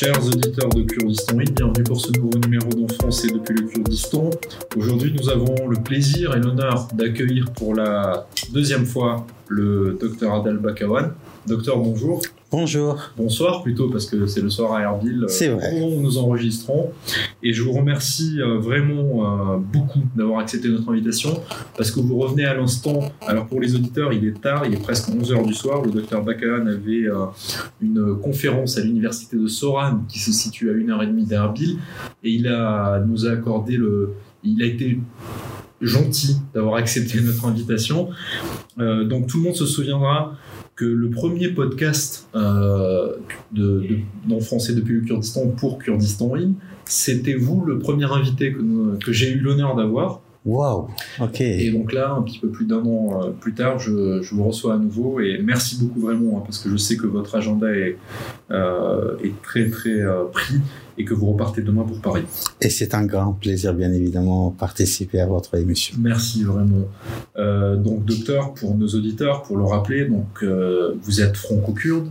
Chers auditeurs de Kurdistan oui, bienvenue pour ce nouveau numéro d'Enfance et depuis le Kurdistan. Aujourd'hui, nous avons le plaisir et l'honneur d'accueillir pour la deuxième fois le docteur Adel Bakawan. Docteur, bonjour. Bonjour. Bonsoir plutôt, parce que c'est le soir à Erbil. Euh, c'est vrai. Où nous enregistrons. Et je vous remercie euh, vraiment euh, beaucoup d'avoir accepté notre invitation, parce que vous revenez à l'instant. Alors pour les auditeurs, il est tard, il est presque 11h du soir. Le docteur Bakawan avait une conférence à l'université de Soran, qui se situe à 1h30 d'Erbil, et il a, nous a accordé le... Il a été gentil d'avoir accepté notre invitation. donc tout le monde se souviendra que le premier podcast euh, de, de, français depuis le Kurdistan pour Kurdistan In, c'était vous le premier invité que, que j'ai eu l'honneur d'avoir. Waouh, ok. Et donc là, un petit peu plus d'un an euh, plus tard, je, je, vous reçois à nouveau et merci beaucoup vraiment hein, parce que je sais que votre agenda est, euh, est très très euh, pris et que vous repartez demain pour Paris. Et c'est un grand plaisir, bien évidemment, participer à votre émission. Merci vraiment. Euh, donc, docteur, pour nos auditeurs, pour le rappeler, donc euh, vous êtes franco-kurde.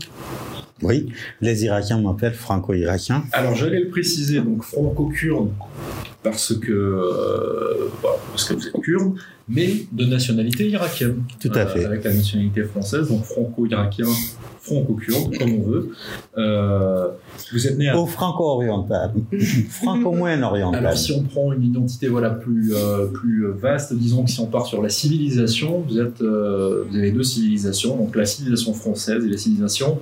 Oui, les Irakiens m'appellent franco-irakien. Alors, j'allais le préciser, donc franco-kurde parce que, euh, parce que vous êtes kurde, mais de nationalité irakienne. Tout à fait. avec la nationalité française, donc franco-irakien, franco-kurde, comme on veut. Euh, vous êtes né à... Au franco-oriental, franco-moyen-oriental. Alors si on prend une identité voilà plus euh, plus vaste, disons que si on part sur la civilisation, vous êtes euh, vous avez deux civilisations, donc la civilisation française et la civilisation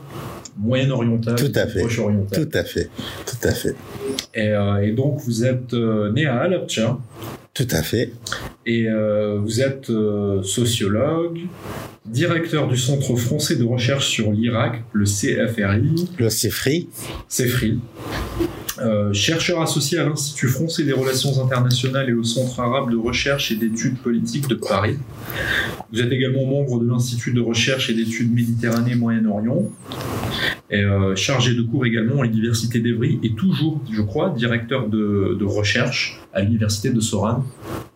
moyenne-orientale, tout à fait, proche-orientale. Tout à fait, tout à fait. Et, euh, et donc vous êtes né à Halabja. Tout à fait. Et euh, vous êtes euh, sociologue, directeur du Centre français de recherche sur l'Irak, le CFRI. Le CFRI. CFRI. Euh, chercheur associé à l'Institut français des relations internationales et au Centre arabe de recherche et d'études politiques de Paris. Vous êtes également membre de l'Institut de recherche et d'études Méditerranée-Moyen-Orient. Euh, chargé de cours également à l'Université d'Evry et toujours, je crois, directeur de, recherche à l'Université de Soran,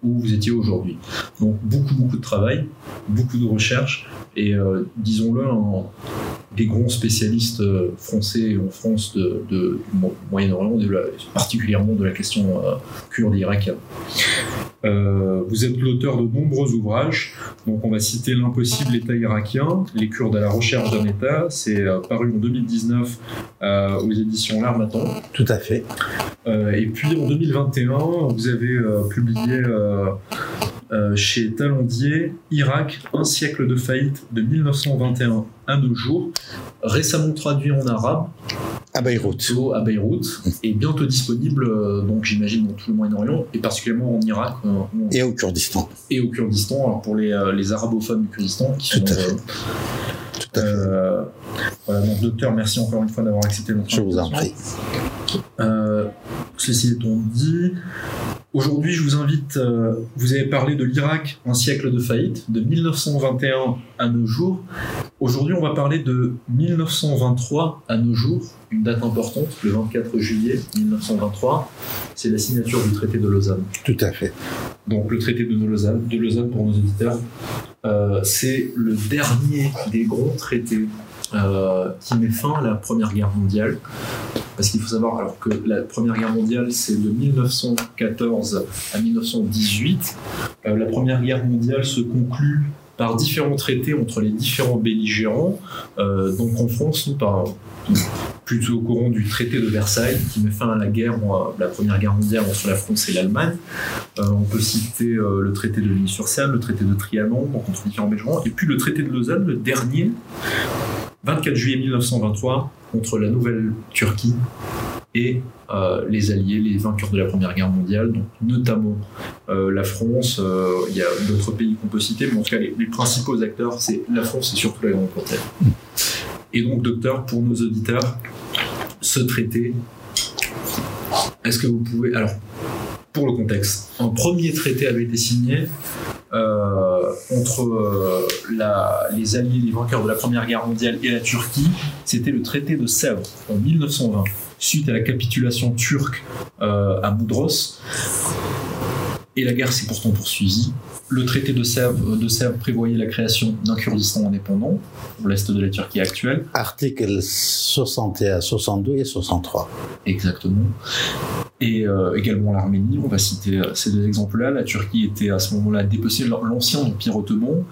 où vous étiez aujourd'hui. Donc beaucoup, beaucoup de travail, beaucoup de recherche et, euh, disons-le, des grands spécialistes euh, français en France de, Moyen-Orient, particulièrement de la question kurde irakienne. Euh, vous êtes l'auteur de nombreux ouvrages, donc on va citer L'impossible État irakien, Les Kurdes à la recherche d'un État, c'est euh, paru en 2019 euh, aux éditions L'Armatan. Tout à fait. Et puis en 2021, vous avez publié chez Talendier Irak, un siècle de faillite de 1921 à nos jours, récemment traduit en arabe à Beyrouth. À Beyrouth, et bientôt disponible, euh, donc j'imagine dans tout le Moyen-Orient, et particulièrement en Irak. Euh, et au Kurdistan. Et au Kurdistan, alors pour les, euh, les arabophones du Kurdistan, qui sont. Tout à fait. Fait. voilà, donc docteur, merci encore une fois d'avoir accepté notre Je vous en prie. ceci étant dit, Aujourd'hui, je vous invite, euh, vous avez parlé de l'Irak, un siècle de faillite, de 1921 à nos jours. Aujourd'hui, on va parler de 1923 à nos jours, une date importante, le 24 juillet 1923. C'est la signature du traité de Lausanne. Tout à fait. Donc le traité de Lausanne, de Lausanne pour nos auditeurs, euh, c'est le dernier des grands traités euh, qui met fin à la Première Guerre mondiale. Parce qu'il faut savoir que la Première Guerre mondiale, c'est de 1914 à 1918. Euh, la Première Guerre mondiale se conclut par différents traités entre les différents belligérants. Euh, donc en France, nous, par, plutôt au courant du traité de Versailles qui met fin à la guerre, la première guerre mondiale entre la France et l'Allemagne. on peut citer le traité de Ligny-sur-Seine, le traité de Trianon, donc entre différents belligérants, et puis le traité de Lausanne, le dernier, 24 juillet 1923 contre la nouvelle Turquie et euh, les alliés, les vainqueurs de la Première Guerre mondiale, donc notamment euh, la France. Euh, il y a d'autres pays qu'on peut citer, mais en tout cas les, principaux acteurs, c'est la France et surtout la Grande-Bretagne. Et donc, docteur, pour nos auditeurs, ce traité, est-ce que vous pouvez... Alors, pour le contexte, un premier traité avait été signé euh, entre euh, les alliés, les vainqueurs de la Première Guerre mondiale et la Turquie, c'était le traité de Sèvres en 1920, suite à la capitulation turque euh, à Moudros. Et la guerre s'est pourtant poursuivie le traité de Sèvres, de Sèvres prévoyait la création d'un Kurdistan indépendant, pour l'est de la Turquie actuelle. Articles 61, 62 et 63. Exactement. Et euh, également l'Arménie, on va citer euh, ces deux exemples-là. La Turquie était à ce moment-là dépecée de l'ancien empire ottoman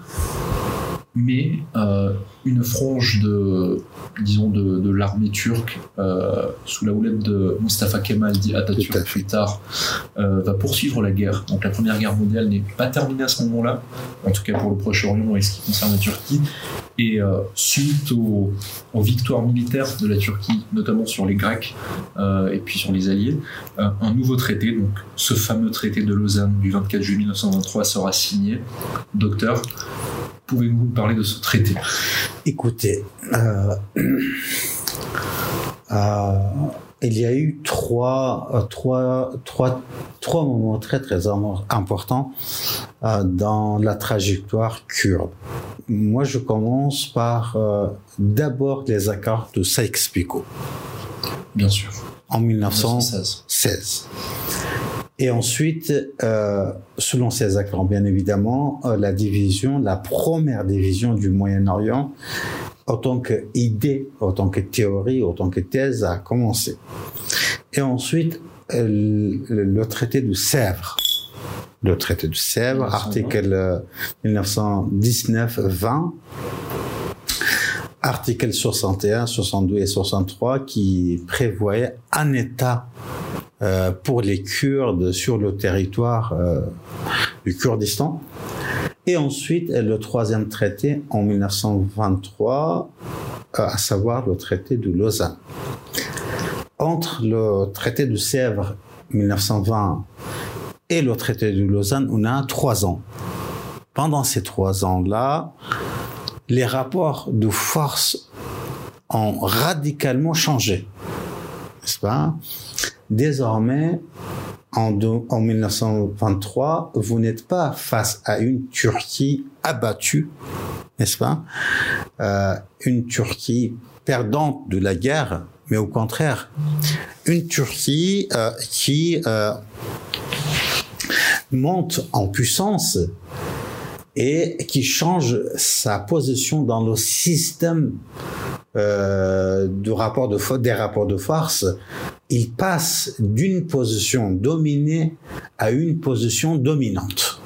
mais euh, une frange de, disons, de, de l'armée turque euh, sous la houlette de Mustafa Kemal dit Atatürk plus tard euh, va poursuivre la guerre. Donc la première guerre mondiale n'est pas terminée à ce moment-là, en tout cas pour le Proche-Orient et ce qui concerne la Turquie. Et euh, suite aux, aux, victoires militaires de la Turquie, notamment sur les Grecs et puis sur les Alliés, un nouveau traité, donc ce fameux traité de Lausanne du 24 juillet 1923 sera signé. Docteur, pouvez-vous nous parler de ce traité? Écoutez, euh, euh, il y a eu trois, euh, trois, trois, trois moments très très importants dans la trajectoire kurde. Moi, je commence par d'abord les accords de Sykes-Picot. Bien sûr. En 1916. 1916. Et ensuite, euh, selon ces accords, bien évidemment, euh, la division, la première division du Moyen-Orient, autant qu'idée, autant que théorie, autant que thèse, a commencé. Et ensuite, euh, le, le, traité de Sèvres. Le traité de Sèvres, article 1919-20, article 61, 62 et 63, qui prévoyait un État euh, pour les Kurdes sur le territoire euh, du Kurdistan. Et ensuite, le troisième traité en 1923, euh, à savoir le traité de Lausanne. Entre le traité de Sèvres 1920 et le traité de Lausanne, on a trois ans. Pendant ces trois ans-là, les rapports de force ont radicalement changé. N'est-ce pas? Désormais, en, de, en 1923, vous n'êtes pas face à une Turquie abattue, n'est-ce pas? Euh, Une Turquie perdante de la guerre, mais au contraire, une Turquie euh, qui euh, monte en puissance et qui change sa position dans le système euh, rapport de des rapports de force, il passe d'une position dominée à une position dominante.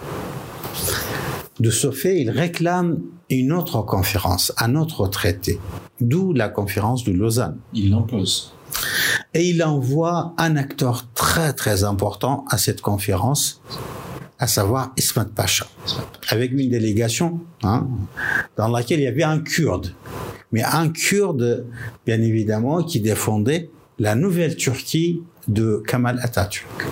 De ce fait, il réclame une autre conférence, un autre traité, d'où la conférence de Lausanne. Il l'impose. Et il envoie un acteur très très important à cette conférence, à savoir Ismat Pacha, avec une délégation hein, dans laquelle il y avait un Kurde mais un Kurde, bien évidemment, qui défendait la nouvelle Turquie de Kamal Atatürk.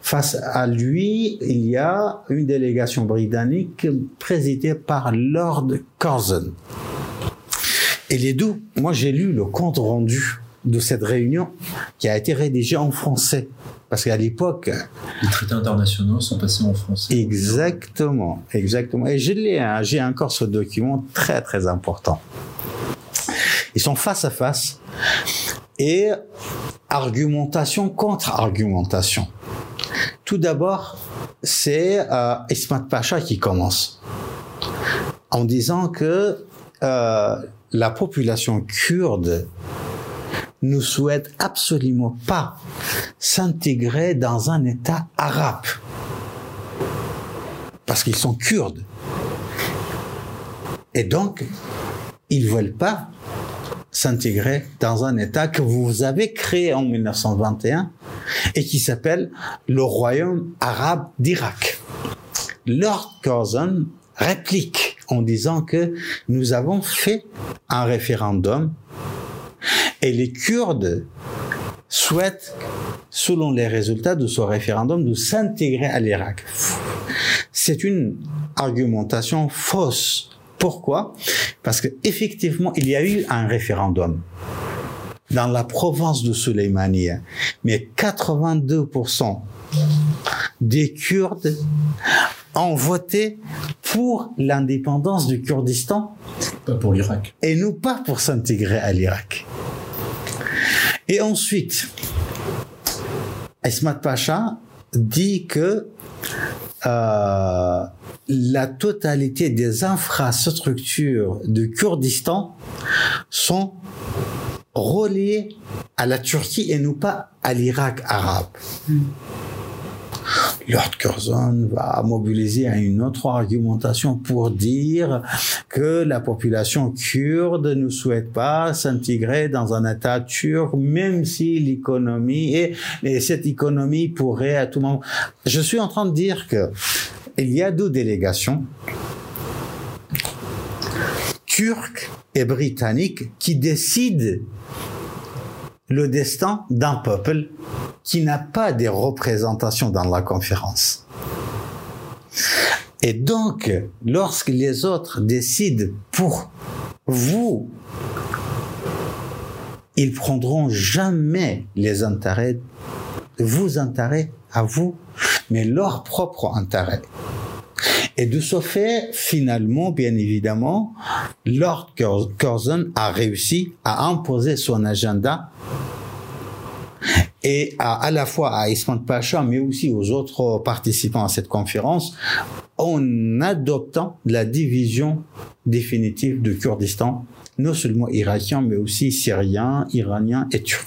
Face à lui, il y a une délégation britannique présidée par Lord Curzon. Et les deux, moi j'ai lu le compte rendu de cette réunion qui a été rédigé en français. Parce qu'à l'époque... Les traités internationaux sont passés en français. Exactement, exactement. Et je l'ai, hein, j'ai encore ce document très très important. Ils sont face à face et argumentation contre argumentation. Tout d'abord, c'est euh, Ismat Pacha qui commence en disant que euh, la population kurde ne souhaite absolument pas s'intégrer dans un État arabe parce qu'ils sont kurdes. Et donc, ils veulent pas s'intégrer dans un État que vous avez créé en 1921 et qui s'appelle le Royaume arabe d'Irak. Lord Curzon réplique en disant que nous avons fait un référendum et les Kurdes souhaitent, selon les résultats de ce référendum, de s'intégrer à l'Irak. C'est une argumentation fausse pourquoi? Parce que effectivement, il y a eu un référendum dans la province de Soleimania, mais 82% des Kurdes ont voté pour l'indépendance du Kurdistan. Pas pour l'Irak. Et non pas pour s'intégrer à l'Irak. Et ensuite, Ismat Pacha dit que euh, la totalité des infrastructures de Kurdistan sont reliées à la Turquie et non pas à l'Irak arabe. Lord Curzon va mobiliser une autre argumentation pour dire que la population kurde ne souhaite pas s'intégrer dans un État turc, même si l'économie et, et cette économie pourrait à tout moment. Je suis en train de dire que il y a deux délégations turques et britanniques qui décident le destin d'un peuple qui n'a pas de représentation dans la conférence. Et donc, lorsque les autres décident pour vous, ils prendront jamais les intérêts, vos intérêts à vous, mais leur propre intérêt. Et de ce fait, finalement, bien évidemment, Lord Curzon a réussi à imposer son agenda et à, à la fois à Ismail Pacha, mais aussi aux autres participants à cette conférence, en adoptant la division définitive du Kurdistan, non seulement irakien, mais aussi syrien, iranien et turc.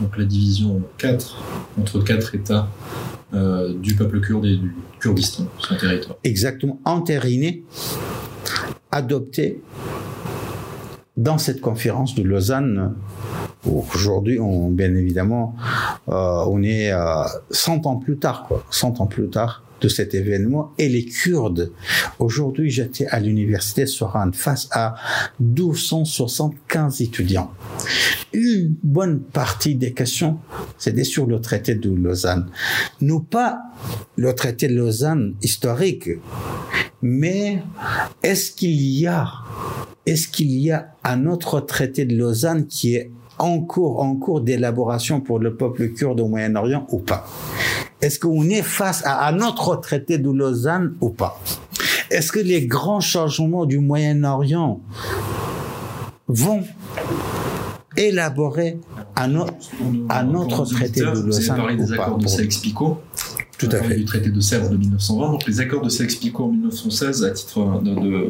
Donc la division 4 entre quatre États euh, du peuple kurde et du Kurdistan, son territoire. Exactement, entériné, adopté dans cette conférence de Lausanne. Aujourd'hui, bien évidemment, euh, on est euh, 100 ans plus tard, quoi, 100 ans plus tard de cet événement et les Kurdes. Aujourd'hui, j'étais à l'université Soran face à 1275 étudiants. Une bonne partie des questions, c'était sur le traité de Lausanne. Non pas le traité de Lausanne historique, mais est-ce qu'il y a, est-ce qu'il y a un autre traité de Lausanne qui est en cours, en cours d'élaboration pour le peuple kurde au Moyen-Orient ou pas? Est-ce qu'on est face à un autre traité de Lausanne ou pas? Est-ce que les grands changements du Moyen-Orient vont élaborer un, autre, traité de Lausanne des accords de Sykes-Picot tout à fait. du traité de Sèvres de 1920. Donc les accords de Sykes-Picot en 1916, à titre de, de,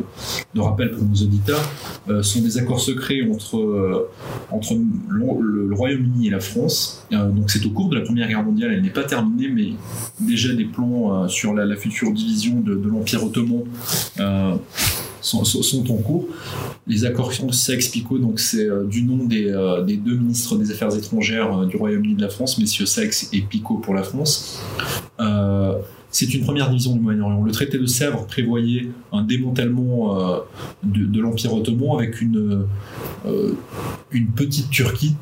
de rappel pour nos auditeurs, euh, sont des accords secrets entre, euh, entre le, le Royaume-Uni et la France. Euh, donc c'est au cours de la Première Guerre mondiale, elle n'est pas terminée, mais déjà des plans sur la, la, future division de, de l'Empire ottoman sont, en cours. Les accords de Sykes-Picot, donc c'est euh, du nom des, euh, des, deux ministres des Affaires étrangères euh, du Royaume-Uni de la France, messieurs Sykes et Picot pour la France. c'est une première division du Moyen-Orient. Le traité de Sèvres prévoyait un démantèlement de, de l'Empire ottoman avec une, une petite Turquie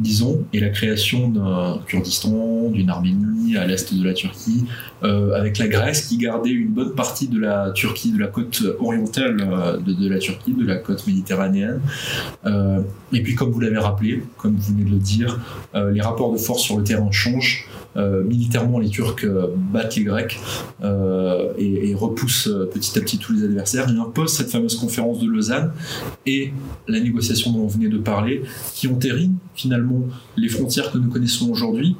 disons, et la création d'un Kurdistan, d'une Arménie à l'est de la Turquie, euh, avec la Grèce qui gardait une bonne partie de la Turquie, de la côte orientale euh, de, la Turquie, de la côte méditerranéenne. Euh, et puis, comme vous l'avez rappelé, comme vous venez de le dire, les rapports de force sur le terrain changent. Militairement, les Turcs battent les Grecs et, repoussent petit à petit tous les adversaires et imposent cette fameuse conférence de Lausanne et la négociation dont on venait de parler, qui entérine finalement les frontières que nous connaissons aujourd'hui,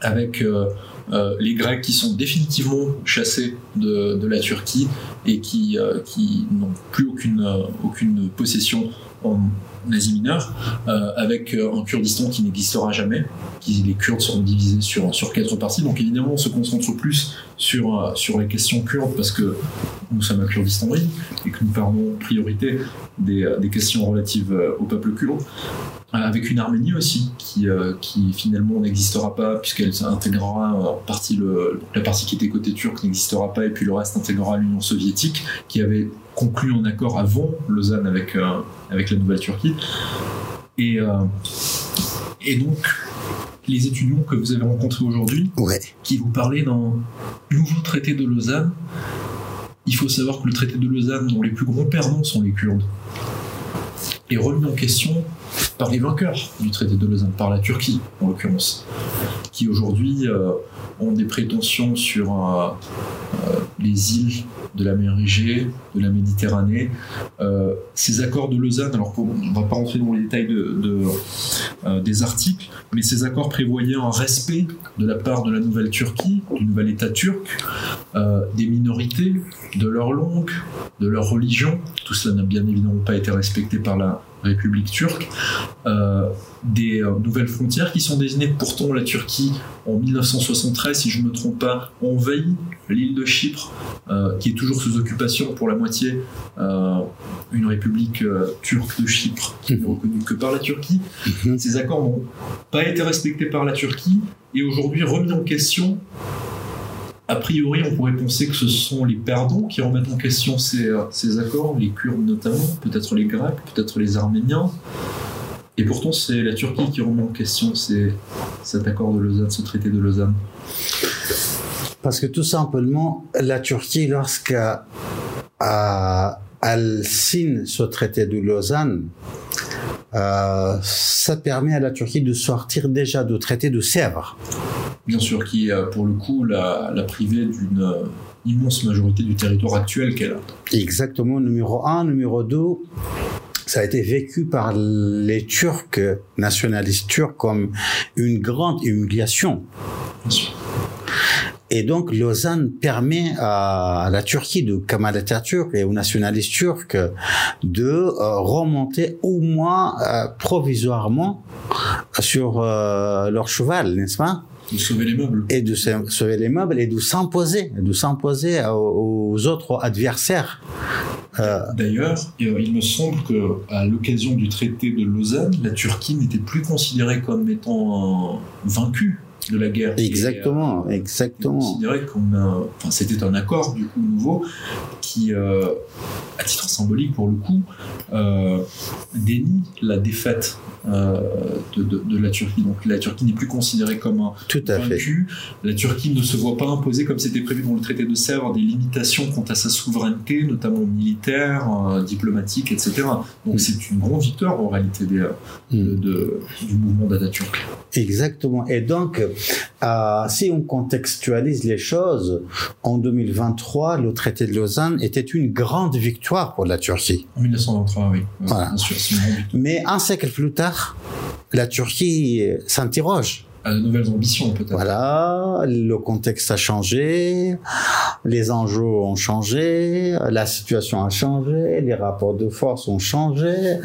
avec euh, euh, les Grecs qui sont définitivement chassés de, la Turquie et qui, euh, n'ont plus aucune possession en Asie mineure, euh, avec un Kurdistan qui n'existera jamais, qui, les Kurdes seront divisés sur, sur quatre parties. Donc évidemment, on se concentre plus sur, sur les questions kurdes parce que nous sommes un Kurdistan oui, et que nous parlons en priorité des, des questions relatives au peuple kurde avec une Arménie aussi qui, euh, qui finalement n'existera pas puisqu'elle intégrera en partie le, la partie qui était côté turc n'existera pas et puis le reste intégrera l'Union soviétique qui avait conclu un accord avant Lausanne avec, euh, avec la nouvelle Turquie et, euh, et donc les étudiants que vous avez rencontrés aujourd'hui ouais. qui vous parlaient d'un nouveau traité de Lausanne il faut savoir que le traité de Lausanne dont les plus grands perdants sont les Kurdes est remis en question par les vainqueurs du traité de Lausanne, par la Turquie en l'occurrence, qui aujourd'hui ont des prétentions sur les îles de la mer Égée, de la Méditerranée. Euh, ces accords de Lausanne, alors on ne va pas rentrer dans les détails de, euh, des articles, mais ces accords prévoyaient un respect de la part de la nouvelle Turquie, du nouvel État turc, euh, des minorités, de leur langue, de leur religion. Tout cela n'a bien évidemment pas été respecté par la République turque, des nouvelles frontières qui sont désignées. Pourtant, la Turquie, en 1973, si je ne me trompe pas, envahit l'île de Chypre, qui est toujours sous occupation pour la moitié, une république turque de Chypre qui n'est reconnue que par la Turquie. Mhm. Ces accords n'ont pas été respectés par la Turquie et aujourd'hui remis en question. A priori, on pourrait penser que ce sont les perdants qui remettent en question ces, ces accords, les Kurdes notamment, peut-être les Grecs, peut-être les Arméniens. Et pourtant, c'est la Turquie qui remet en question cet accord de Lausanne, ce traité de Lausanne. Parce que tout simplement, la Turquie, lorsqu'elle signe ce traité de Lausanne, euh, ça permet à la Turquie de sortir déjà du traité de Sèvres. Bien sûr, qui euh, pour le coup l'a, privé d'une euh, immense majorité du territoire actuel qu'elle a. Exactement, numéro un. Numéro deux, ça a été vécu par les Turcs, nationalistes turcs, comme une grande humiliation. Et donc Lausanne permet à la Turquie de Kemal Atatürk et aux nationalistes turcs de euh, remonter au moins euh, provisoirement sur euh, leur cheval, n'est-ce pas? De sauver les meubles. Et de sauver les meubles et de s'imposer, de s'imposer aux, autres adversaires. D'ailleurs, il me semble que à l'occasion du traité de Lausanne, la Turquie n'était plus considérée comme étant vaincue de la guerre. Exactement, euh, exactement. On considérait qu'on a, enfin, c'était un accord du coup nouveau qui, euh, à titre symbolique pour le coup, euh, dénie la défaite euh, de, de, la Turquie. Donc la Turquie n'est plus considérée comme un Tout à vaincu. La Turquie ne se voit pas imposer, comme c'était prévu dans le traité de Sèvres, des limitations quant à sa souveraineté, notamment militaire, diplomatique, etc. Donc mm. c'est une grande victoire en réalité des, mm. de, du mouvement d'Atatürk. Exactement. Et donc, euh, si on contextualise les choses, en 2023, le traité de Lausanne était une grande victoire pour la Turquie. En 1923, oui. Voilà. Mais un siècle plus tard, la Turquie s'interroge. De nouvelles ambitions, peut-être. Voilà, le contexte a changé, les enjeux ont changé, la situation a changé, les rapports de force ont changé.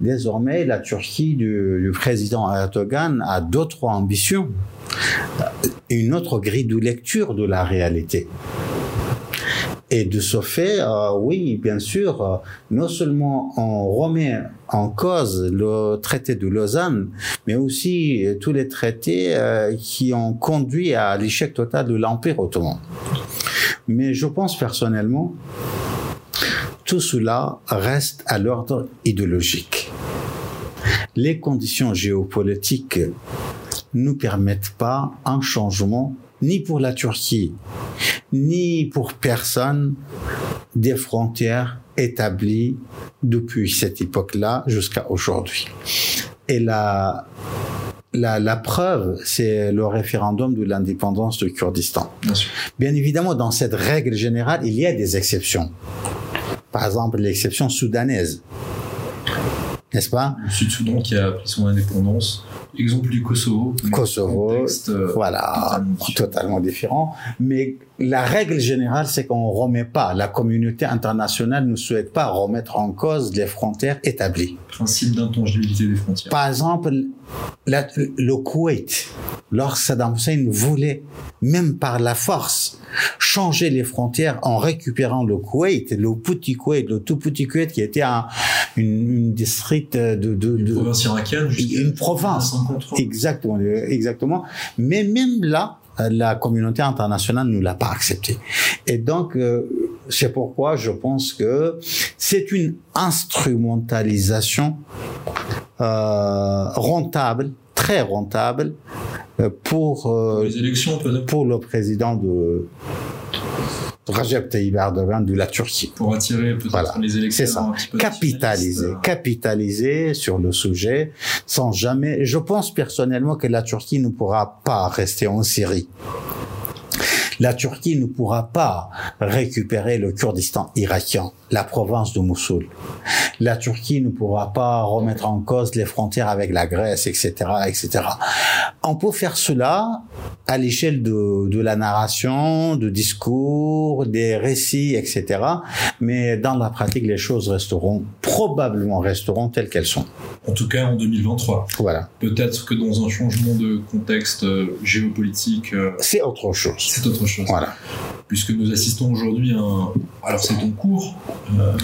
Désormais, la Turquie du, président Erdogan a d'autres ambitions, une autre grille de lecture de la réalité. Et de ce fait, euh, oui, bien sûr, euh, non seulement on remet en cause le traité de Lausanne, mais aussi euh, tous les traités qui ont conduit à l'échec total de l'Empire ottoman. Mais je pense personnellement, tout cela reste à l'ordre idéologique. Les conditions géopolitiques ne permettent pas un changement ni pour la Turquie, ni pour personne des frontières établies depuis cette époque-là jusqu'à aujourd'hui. Et la, la, la preuve, c'est le référendum de l'indépendance du Kurdistan. Bien, Bien évidemment, dans cette règle générale, il y a des exceptions. Par exemple, l'exception soudanaise n'est-ce pas? Le Sud-Soudan qui a pris son indépendance. Exemple du Kosovo. Kosovo, euh, voilà, totalement différent. Mais la règle générale, c'est qu'on remet pas, la communauté internationale ne souhaite pas remettre en cause les frontières établies. Principe d'intangibilité des frontières. Par exemple, le Koweït, lorsque Saddam Hussein voulait, même par la force, changer les frontières en récupérant le Koweït, le petit Koweït, le tout petit Koweït qui était un, une, une district de, de, une province irakienne, une province, exactement, exactement. Mais même là, la communauté internationale ne l'a pas accepté. Et donc, euh, c'est pourquoi je pense que c'est une instrumentalisation euh, rentable, très rentable, euh, pour, les élections, pour le président de Rajab Tayyip Erdogan de la Turquie. Pour attirer peut-être les élections. C'est ça. Capitaliser, capitaliser sur le sujet sans jamais. Je pense personnellement que la Turquie ne pourra pas rester en Syrie. La Turquie ne pourra pas récupérer le Kurdistan irakien, la province de Mossoul. La Turquie ne pourra pas remettre en cause les frontières avec la Grèce, etc., etc. On peut faire cela à l'échelle de, de la narration, de discours, des récits, etc. Mais dans la pratique, les choses resteront, probablement resteront telles qu'elles sont. En tout cas, en 2023. Voilà. Peut-être que dans un changement de contexte euh, géopolitique. Euh, c'est autre chose. C'est autre chose. Voilà. Puisque nous assistons aujourd'hui à un. Alors, c'est en cours, euh,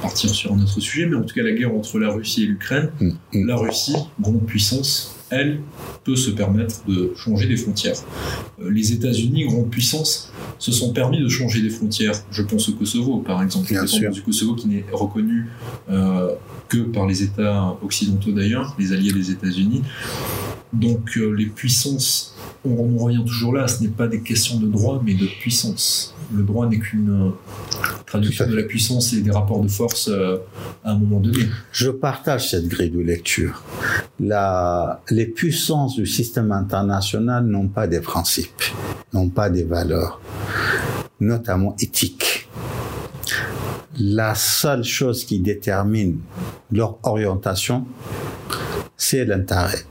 partir sur notre sujet, mais en tout cas, la guerre entre la Russie et l'Ukraine. Mm, mm. La Russie, grande puissance, elle, peut se permettre de changer des frontières. Euh, les États-Unis, grande puissance, se sont permis de changer des frontières. Je pense au Kosovo, par exemple. Bien sûr. du Kosovo qui n'est reconnu euh, que par les États occidentaux d'ailleurs, les alliés des États-Unis. Donc euh, les puissances, on, revient toujours là, ce n'est pas des questions de droit, mais de puissance. Le droit n'est qu'une euh, traduction de la puissance et des rapports de force euh, à un moment donné. Je partage cette grille de lecture. La, les puissances du système international n'ont pas des principes, n'ont pas des valeurs, notamment éthiques. La seule chose qui détermine leur orientation, c'est l'intérêt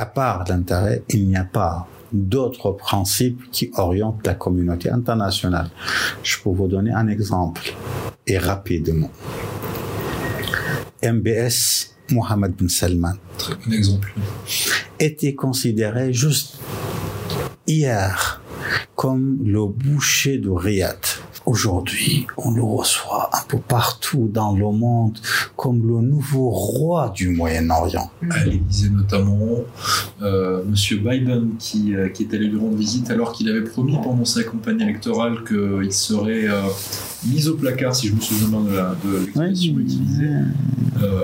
à part l'intérêt, il n'y a pas d'autres principes qui orientent la communauté internationale. Je peux vous donner un exemple, et rapidement. MBS Mohamed bin Salman. Très bon exemple. Était considéré juste hier comme le boucher de Riyad. Aujourd'hui, on le reçoit un peu partout dans le monde comme le nouveau roi du Moyen-Orient. À l'Élysée notamment, euh, Monsieur Biden qui, euh, qui est allé lui rendre visite alors qu'il avait promis pendant sa campagne électorale qu'il serait euh, mis au placard, si je me souviens bien de l'expression utilisée. Euh,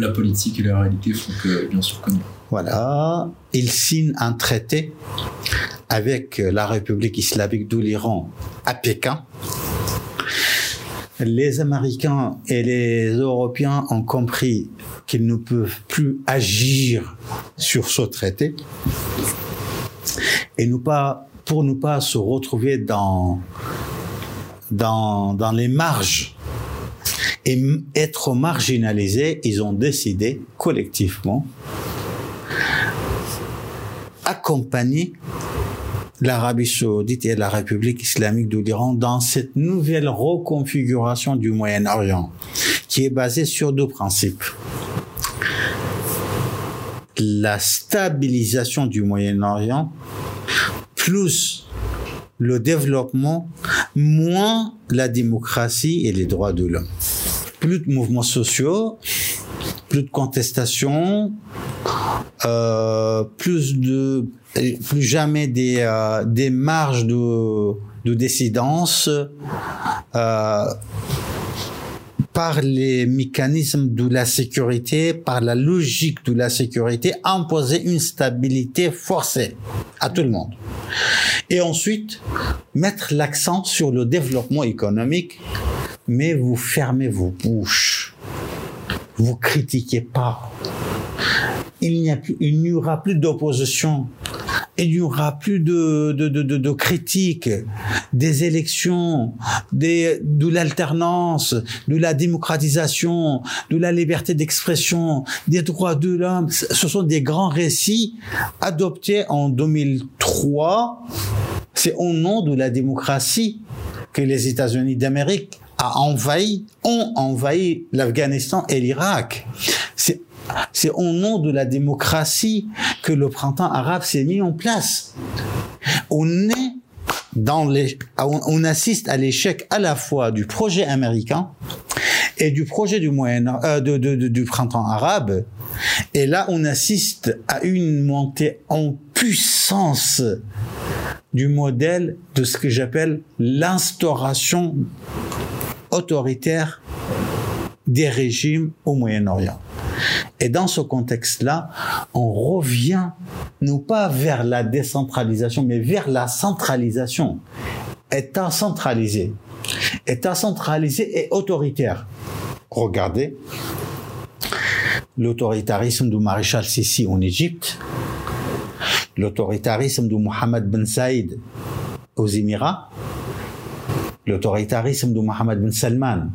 la politique et la réalité font que, bien sûr, connu. Voilà, il signe un traité avec la République islamique de l'Iran à Pékin. Les Américains et les Européens ont compris qu'ils ne peuvent plus agir sur ce traité et nous pas, pour ne pas se retrouver dans, dans, dans les marges et être marginalisés, ils ont décidé collectivement accompagner l'Arabie saoudite et la République islamique de l'Iran dans cette nouvelle reconfiguration du Moyen-Orient, qui est basée sur deux principes. La stabilisation du Moyen-Orient, plus le développement, moins la démocratie et les droits de l'homme. Plus de mouvements sociaux, plus de contestations, euh, plus de plus jamais des, euh, des marges de, de décidence euh, par les mécanismes de la sécurité, par la logique de la sécurité, imposer une stabilité forcée à tout le monde. Et ensuite, mettre l'accent sur le développement économique, mais vous fermez vos bouches. Vous critiquez pas. Il n'y aura plus d'opposition il n'y aura plus de, de, critiques, des élections, de l'alternance, de la démocratisation, de la liberté d'expression, des droits de l'homme. Ce sont des grands récits adoptés en 2003. C'est au nom de la démocratie que les États-Unis d'Amérique a envahi, ont envahi l'Afghanistan et l'Irak. C'est au nom de la démocratie que le printemps arabe s'est mis en place. On est dans les, on assiste à l'échec à la fois du projet américain et du projet du moyen euh, de, du printemps arabe et là on assiste à une montée en puissance du modèle de ce que j'appelle l'instauration autoritaire des régimes au Moyen-Orient. Et dans ce contexte-là, on revient non pas vers la décentralisation, mais vers la centralisation. État centralisé. État centralisé et autoritaire. Regardez l'autoritarisme du maréchal Sissi en Égypte, l'autoritarisme de Mohamed Ben Saïd aux Émirats, l'autoritarisme de Mohamed Ben Salman.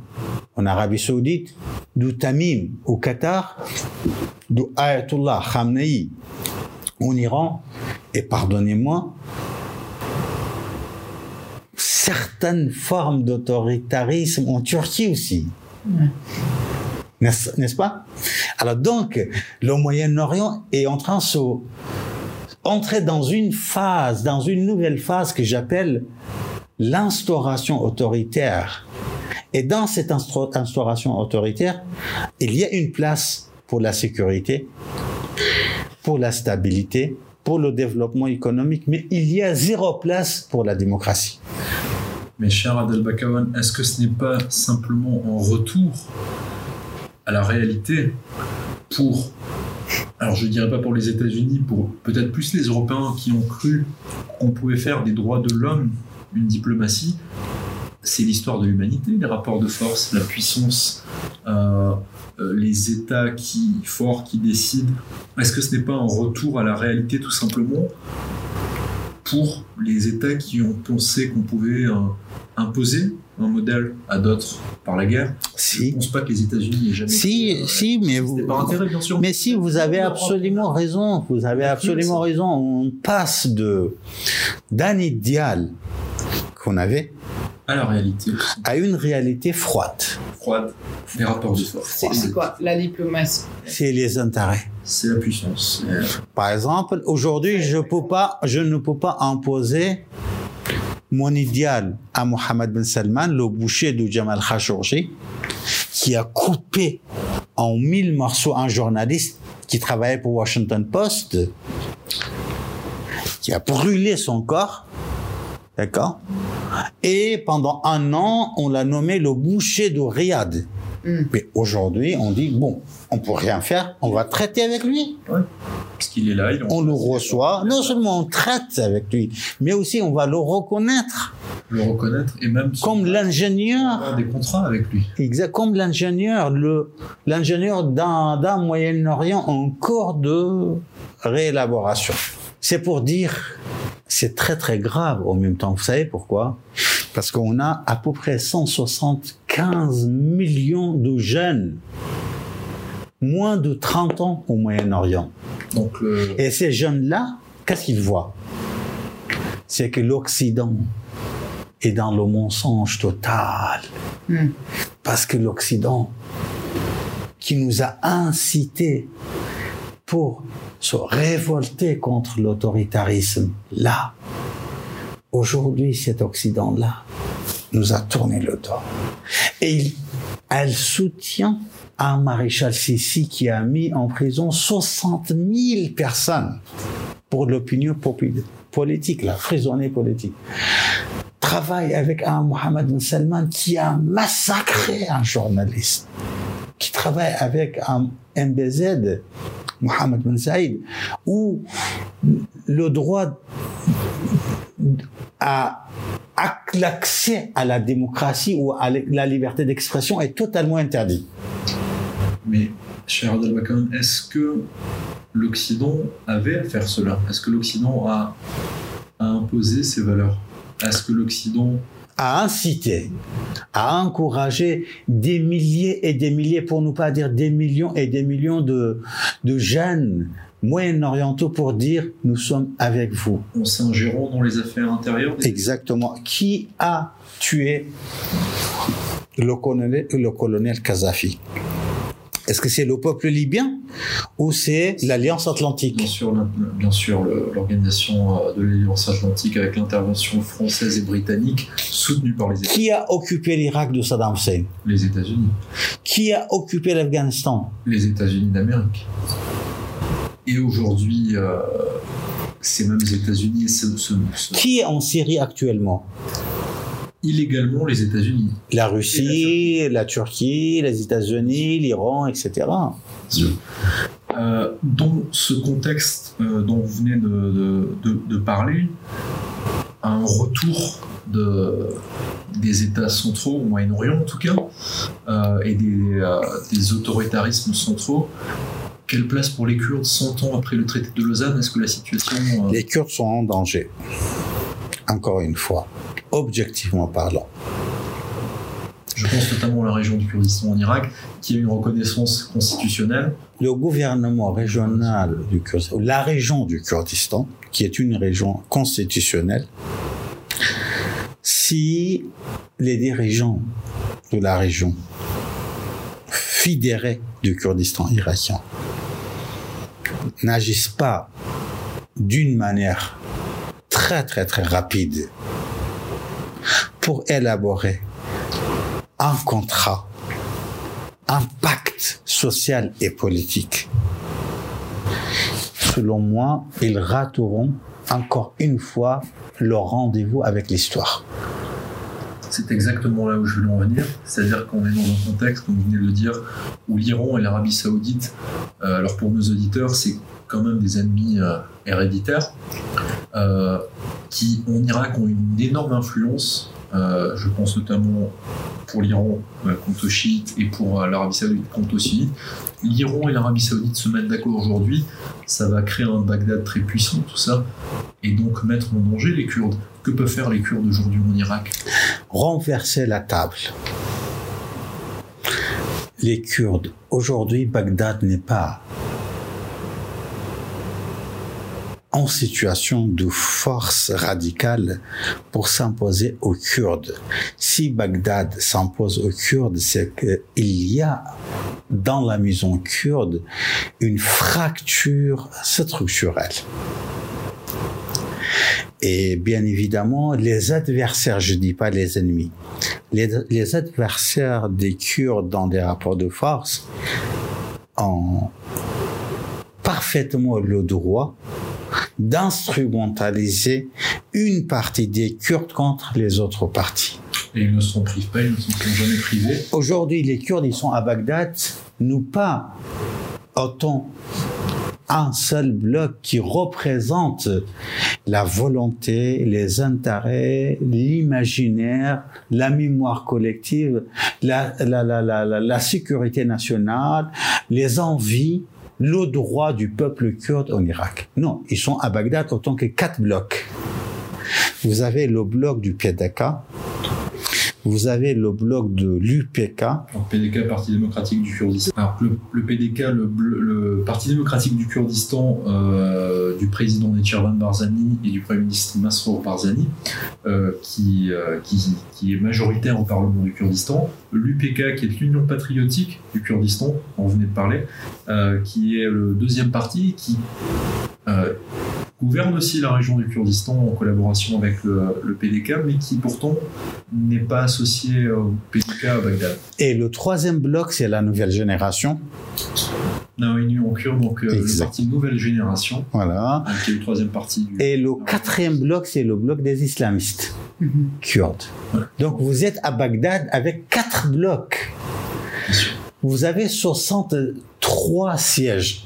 En Arabie Saoudite, du Tamim au Qatar, du Ayatollah Khamenei en Iran, et pardonnez-moi, certaines formes d'autoritarisme en Turquie aussi. N'est-ce pas? Alors donc, le Moyen-Orient est en train de entrer dans une phase, dans une nouvelle phase que j'appelle l'instauration autoritaire. Et dans cette instauration autoritaire, il y a une place pour la sécurité, pour la stabilité, pour le développement économique, mais il y a zéro place pour la démocratie. Mais cher Adel Bakawan, est-ce que ce n'est pas simplement en retour à la réalité pour, alors je ne dirais pas pour les États-Unis, pour peut-être plus les Européens qui ont cru qu'on pouvait faire des droits de l'homme une diplomatie C'est l'histoire de l'humanité, les rapports de force, la puissance, euh, euh, les États qui forts qui décident. Est-ce que ce n'est pas un retour à la réalité tout simplement pour les États qui ont pensé qu'on pouvait euh, imposer un modèle à d'autres par la guerre? Je ne Si, pense pas que les États-Unis aient jamais. si, euh, si, mais vous, par intérêt, bien sûr. Mais si vous avez absolument raison, vous avez absolument raison. On passe de d'un idéal qu'on avait À la réalité à une réalité froide. froide, les rapports de force. C'est quoi La diplomatie? C'est les intérêts. C'est la puissance. Par exemple, aujourd'hui, je peux pas, je ne peux pas imposer mon idéal à Mohamed Ben Salman, le boucher de Jamal Khashoggi, qui a coupé en mille morceaux un journaliste qui travaillait pour Washington Post, qui a brûlé son corps, d'accord? Et pendant un an, on l'a nommé le boucher de Riyad. Hmm. Mais aujourd'hui, on dit, bon, on peut rien faire, on va traiter avec lui Parce qu'il est là, il on le reçoit, non seulement on traite avec lui, mais aussi on va le reconnaître le reconnaître et même comme l'ingénieur, des contrats avec lui. exact, comme l'ingénieur, l'ingénieur d'un Moyen-Orient en cours de réélaboration. C'est pour dire, c'est très très grave en même temps. Vous savez pourquoi? Parce qu'on a à peu près 175 millions de jeunes, moins de 30 ans au Moyen-Orient. Le, Et ces jeunes-là, qu'est-ce qu'ils voient? C'est que l'Occident est dans le mensonge total. Hmm. Parce que l'Occident, qui nous a incités pour se révolter contre l'autoritarisme, là, aujourd'hui, cet Occident-là nous a tourné le dos. Et elle soutient un maréchal Sissi qui a mis en prison 60 000 personnes pour l'opinion politique, là, prisonnier politique. Travaille avec un Mohamed Ben Salman qui a massacré un journaliste, qui travaille avec un MBZ, Mohamed Ben Saïd, où le droit à, l'accès à la démocratie ou à la liberté d'expression est totalement interdit. Mais, cher Adel Bakawan, est-ce que l'Occident avait à faire cela? Est-ce que l'Occident a, a imposé ses valeurs? Est-ce que l'Occident à inciter, à encourager des milliers et des milliers, pour ne pas dire des millions et des millions de, de jeunes moyen-orientaux pour dire nous sommes avec vous. en s'ingérant dans les affaires intérieures des Exactement. Qui a tué le colonel, le colonel Kadhafi Est-ce que c'est le peuple libyen ou c'est l'Alliance Bien Atlantique sûr, bien sûr l'organisation euh, de l'Alliance Atlantique avec l'intervention française et britannique soutenue par les, Éta- Qui a occupé l'Irak de Saddam Hussein les États-Unis. Qui a occupé l'Afghanistan Les États-Unis d'Amérique. Et aujourd'hui, euh, ces mêmes États-Unis, ce- ce- ce- Qui est en Syrie actuellement illégalement les États-Unis. La Russie, la Turquie, les États-Unis, l'Iran, etc. Euh, dans ce contexte euh, dont vous venez de, de- de- de parler, un retour de, des États centraux, au Moyen-Orient en tout cas, euh, et des, euh, des autoritarismes centraux. Quelle place pour les Kurdes 100 ans après le traité de Lausanne? Est-ce que la situation... euh, Les Kurdes sont en danger. Encore une fois, objectivement parlant. Je pense notamment à la région du Kurdistan en Irak, qui a une reconnaissance constitutionnelle. Le gouvernement régional du Kurdistan, la région du Kurdistan, qui est une région constitutionnelle, si les dirigeants de la région fédérés du Kurdistan irakien n'agissent pas d'une manière très très très rapide pour élaborer un contrat, un pacte social et politique. Selon moi, ils rateront encore une fois leur rendez-vous avec l'histoire. C'est exactement là où je voulais en venir. C'est-à-dire qu'on est dans un contexte, comme vous venez de le dire, où l'Iran et l'Arabie Saoudite, euh, alors pour nos auditeurs, c'est quand même des ennemis euh, héréditaires, qui en Irak ont une énorme influence. Euh, je pense notamment pour l'Iran euh, quant aux chiites et pour euh, l'Arabie Saoudite quant aux sunnites. L'Iran et l'Arabie Saoudite se mettent d'accord aujourd'hui, ça va créer un Bagdad très puissant, tout ça, et donc mettre en danger les Kurdes. Que peuvent faire les Kurdes aujourd'hui en Irak? Renverser la table. Les Kurdes, aujourd'hui, Bagdad n'est pas en situation de force radicale pour s'imposer aux Kurdes. Si Bagdad s'impose aux Kurdes, c'est qu'il y a dans la maison kurde une fracture structurelle. Et bien évidemment, les adversaires, je dis pas les ennemis, les, les adversaires des Kurdes dans des rapports de force ont parfaitement le droit d'instrumentaliser une partie des Kurdes contre les autres parties. Et ils ne s'en privent pas, ils ne s'en sont jamais privés. Aujourd'hui, les Kurdes, ils sont à Bagdad, nous pas autant un seul bloc qui représente la volonté, les intérêts, l'imaginaire, la mémoire collective, la, la, la, la, la, la sécurité nationale, les envies, le droit du peuple kurde en Irak. Non, ils sont à Bagdad autant que quatre blocs. Vous avez le bloc du PDK, vous avez le bloc de l'UPK, PDK, Parti démocratique du Kurdistan. Alors, le, PDK, le, Parti démocratique du Kurdistan, euh, du président Netchervan Barzani et du Premier ministre Masrour Barzani, euh, qui, euh, qui, qui est majoritaire au Parlement du Kurdistan. L'UPK, qui est l'Union patriotique du Kurdistan, on venait de parler, qui est le deuxième parti qui gouverne aussi la région du Kurdistan en collaboration avec le, le PDK, mais qui pourtant n'est pas associé au PDK à Bagdad. et le troisième bloc, c'est la nouvelle génération. Non, Union kurde, donc euh, le parti Nouvelle Génération, Voilà. euh, qui est le troisième parti du. Et le quatrième bloc, c'est le bloc des islamistes kurdes. Ouais. Donc vous êtes à Bagdad avec quatre blocs. Bien sûr. Vous avez 63 sièges.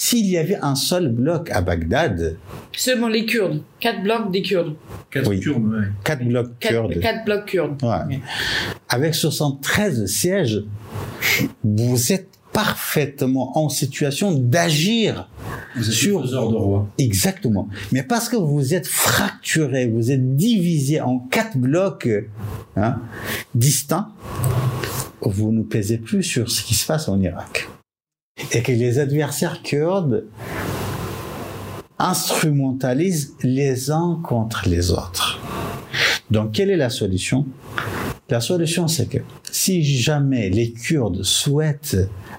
S'il y avait un seul bloc à Bagdad, Seulement les Kurdes. Quatre blocs des Kurdes. Quatre Oui. Kurdes, ouais. quatre blocs Quatre, kurdes, quatre blocs kurdes. Ouais. avec 73 sièges, vous êtes parfaitement en situation d'agir Sur- de roi. Exactement. Mais parce que vous êtes fracturé, vous êtes divisé en quatre blocs hein, distincts, vous ne pesez plus sur ce qui se passe en Irak. Et que les adversaires kurdes instrumentalisent les uns contre les autres. Donc, quelle est la solution? La solution, c'est que si jamais les Kurdes souhaitent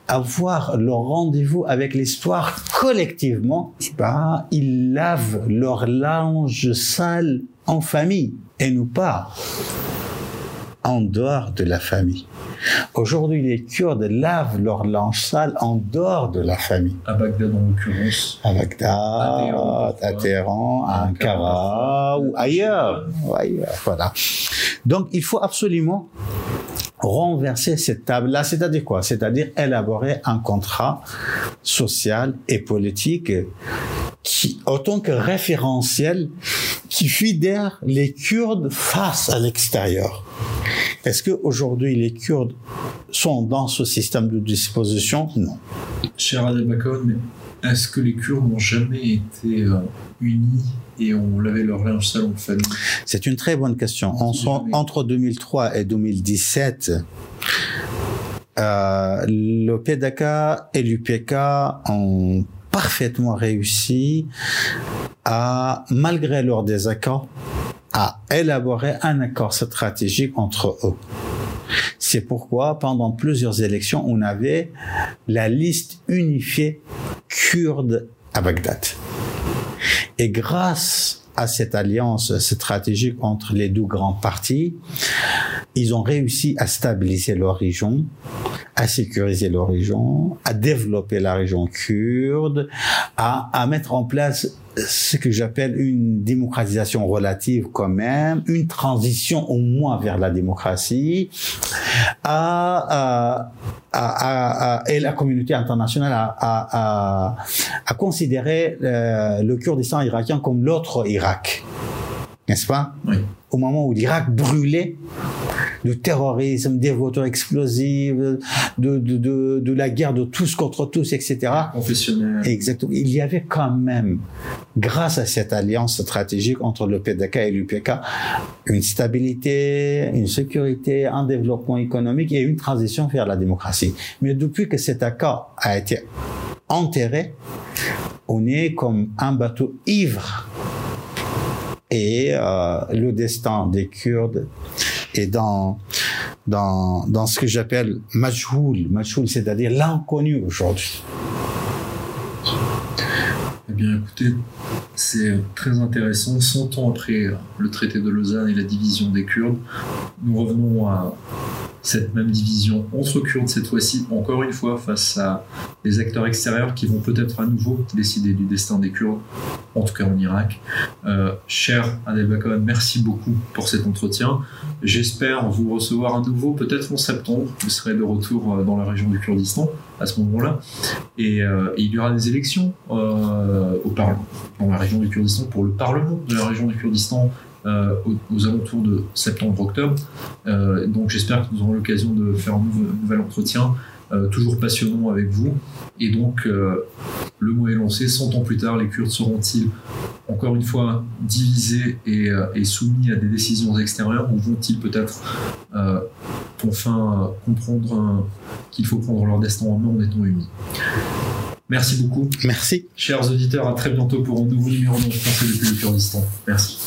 avoir leur rendez-vous avec l'histoire collectivement, eh ben, ils lavent leur linge sale en famille et non pas en dehors de la famille. Aujourd'hui, les Kurdes lavent leur linge sale en dehors de la famille. À Bagdad, en l'occurrence. À Bagdad, À Téhéran, à Ankara Ankara, ou ailleurs. Ou ailleurs, Voilà. Donc, il faut absolument renverser cette table-là, c'est-à-dire quoi? C'est-à-dire élaborer un contrat social et politique qui, en tant que référentiel, qui fédère les Kurdes face à l'extérieur. Est-ce que aujourd'hui les Kurdes sont dans ce système de disposition? Non. Cher Adel Bakon, est-ce que les Kurdes n'ont jamais été euh, unis et ont lavé leur linge sale en famille? C'est une très bonne question. En son- entre 2003 et 2017, euh, le PDK et l'UPK ont parfaitement réussi à, malgré leurs désaccords, à élaborer un accord stratégique entre eux. C'est pourquoi, pendant plusieurs élections, on avait la liste unifiée kurde à Bagdad. Et grâce à cette alliance stratégique entre les deux grands partis, ils ont réussi à stabiliser leur région, à sécuriser leur région, à développer la région kurde, à, mettre en place ce que j'appelle une démocratisation relative quand même, une transition au moins vers la démocratie, et la communauté internationale a considéré euh, le Kurdistan irakien comme l'autre Irak, n'est-ce pas Oui. Au moment où l'Irak brûlait, du terrorisme, des voitures explosives, de, de, de, de la guerre de tous contre tous, etc. Confessionnel. Exactement. Il y avait quand même, grâce à cette alliance stratégique entre le PDK et l'UPK, une stabilité, une sécurité, un développement économique et une transition vers la démocratie. Mais depuis que cet accord a été enterré, on est comme un bateau ivre. Et euh, le destin des Kurdes est dans dans, dans ce que j'appelle majhoul, majhoul, c'est-à-dire l'inconnu aujourd'hui. Eh bien, écoutez, c'est très intéressant. 100 ans après le traité de Lausanne et la division des Kurdes, nous revenons à cette même division entre Kurdes cette fois-ci, encore une fois, face à des acteurs extérieurs qui vont peut-être à nouveau décider du destin des Kurdes, en tout cas en Irak. Euh, cher Adel Bakon, merci beaucoup pour cet entretien. J'espère vous recevoir à nouveau, peut-être en septembre. Vous serez de retour euh, dans la région du Kurdistan à ce moment-là. Et, euh, il y aura des élections au Parlement, dans la région du Kurdistan, pour le Parlement de la région du Kurdistan euh, aux, aux alentours de septembre-octobre. Euh, donc j'espère que nous aurons l'occasion de faire un nouvel, nouvel entretien, euh, toujours passionnant avec vous. Et donc euh, le mot est lancé, 100 ans plus tard, les Kurdes seront-ils encore une fois divisés et, euh, et soumis à des décisions extérieures ou vont-ils peut-être euh, enfin euh, comprendre qu'il faut prendre leur destin en main en étant unis? Merci beaucoup. Merci. Chers auditeurs, à très bientôt pour un nouveau numéro de Français depuis le Kurdistan. Merci.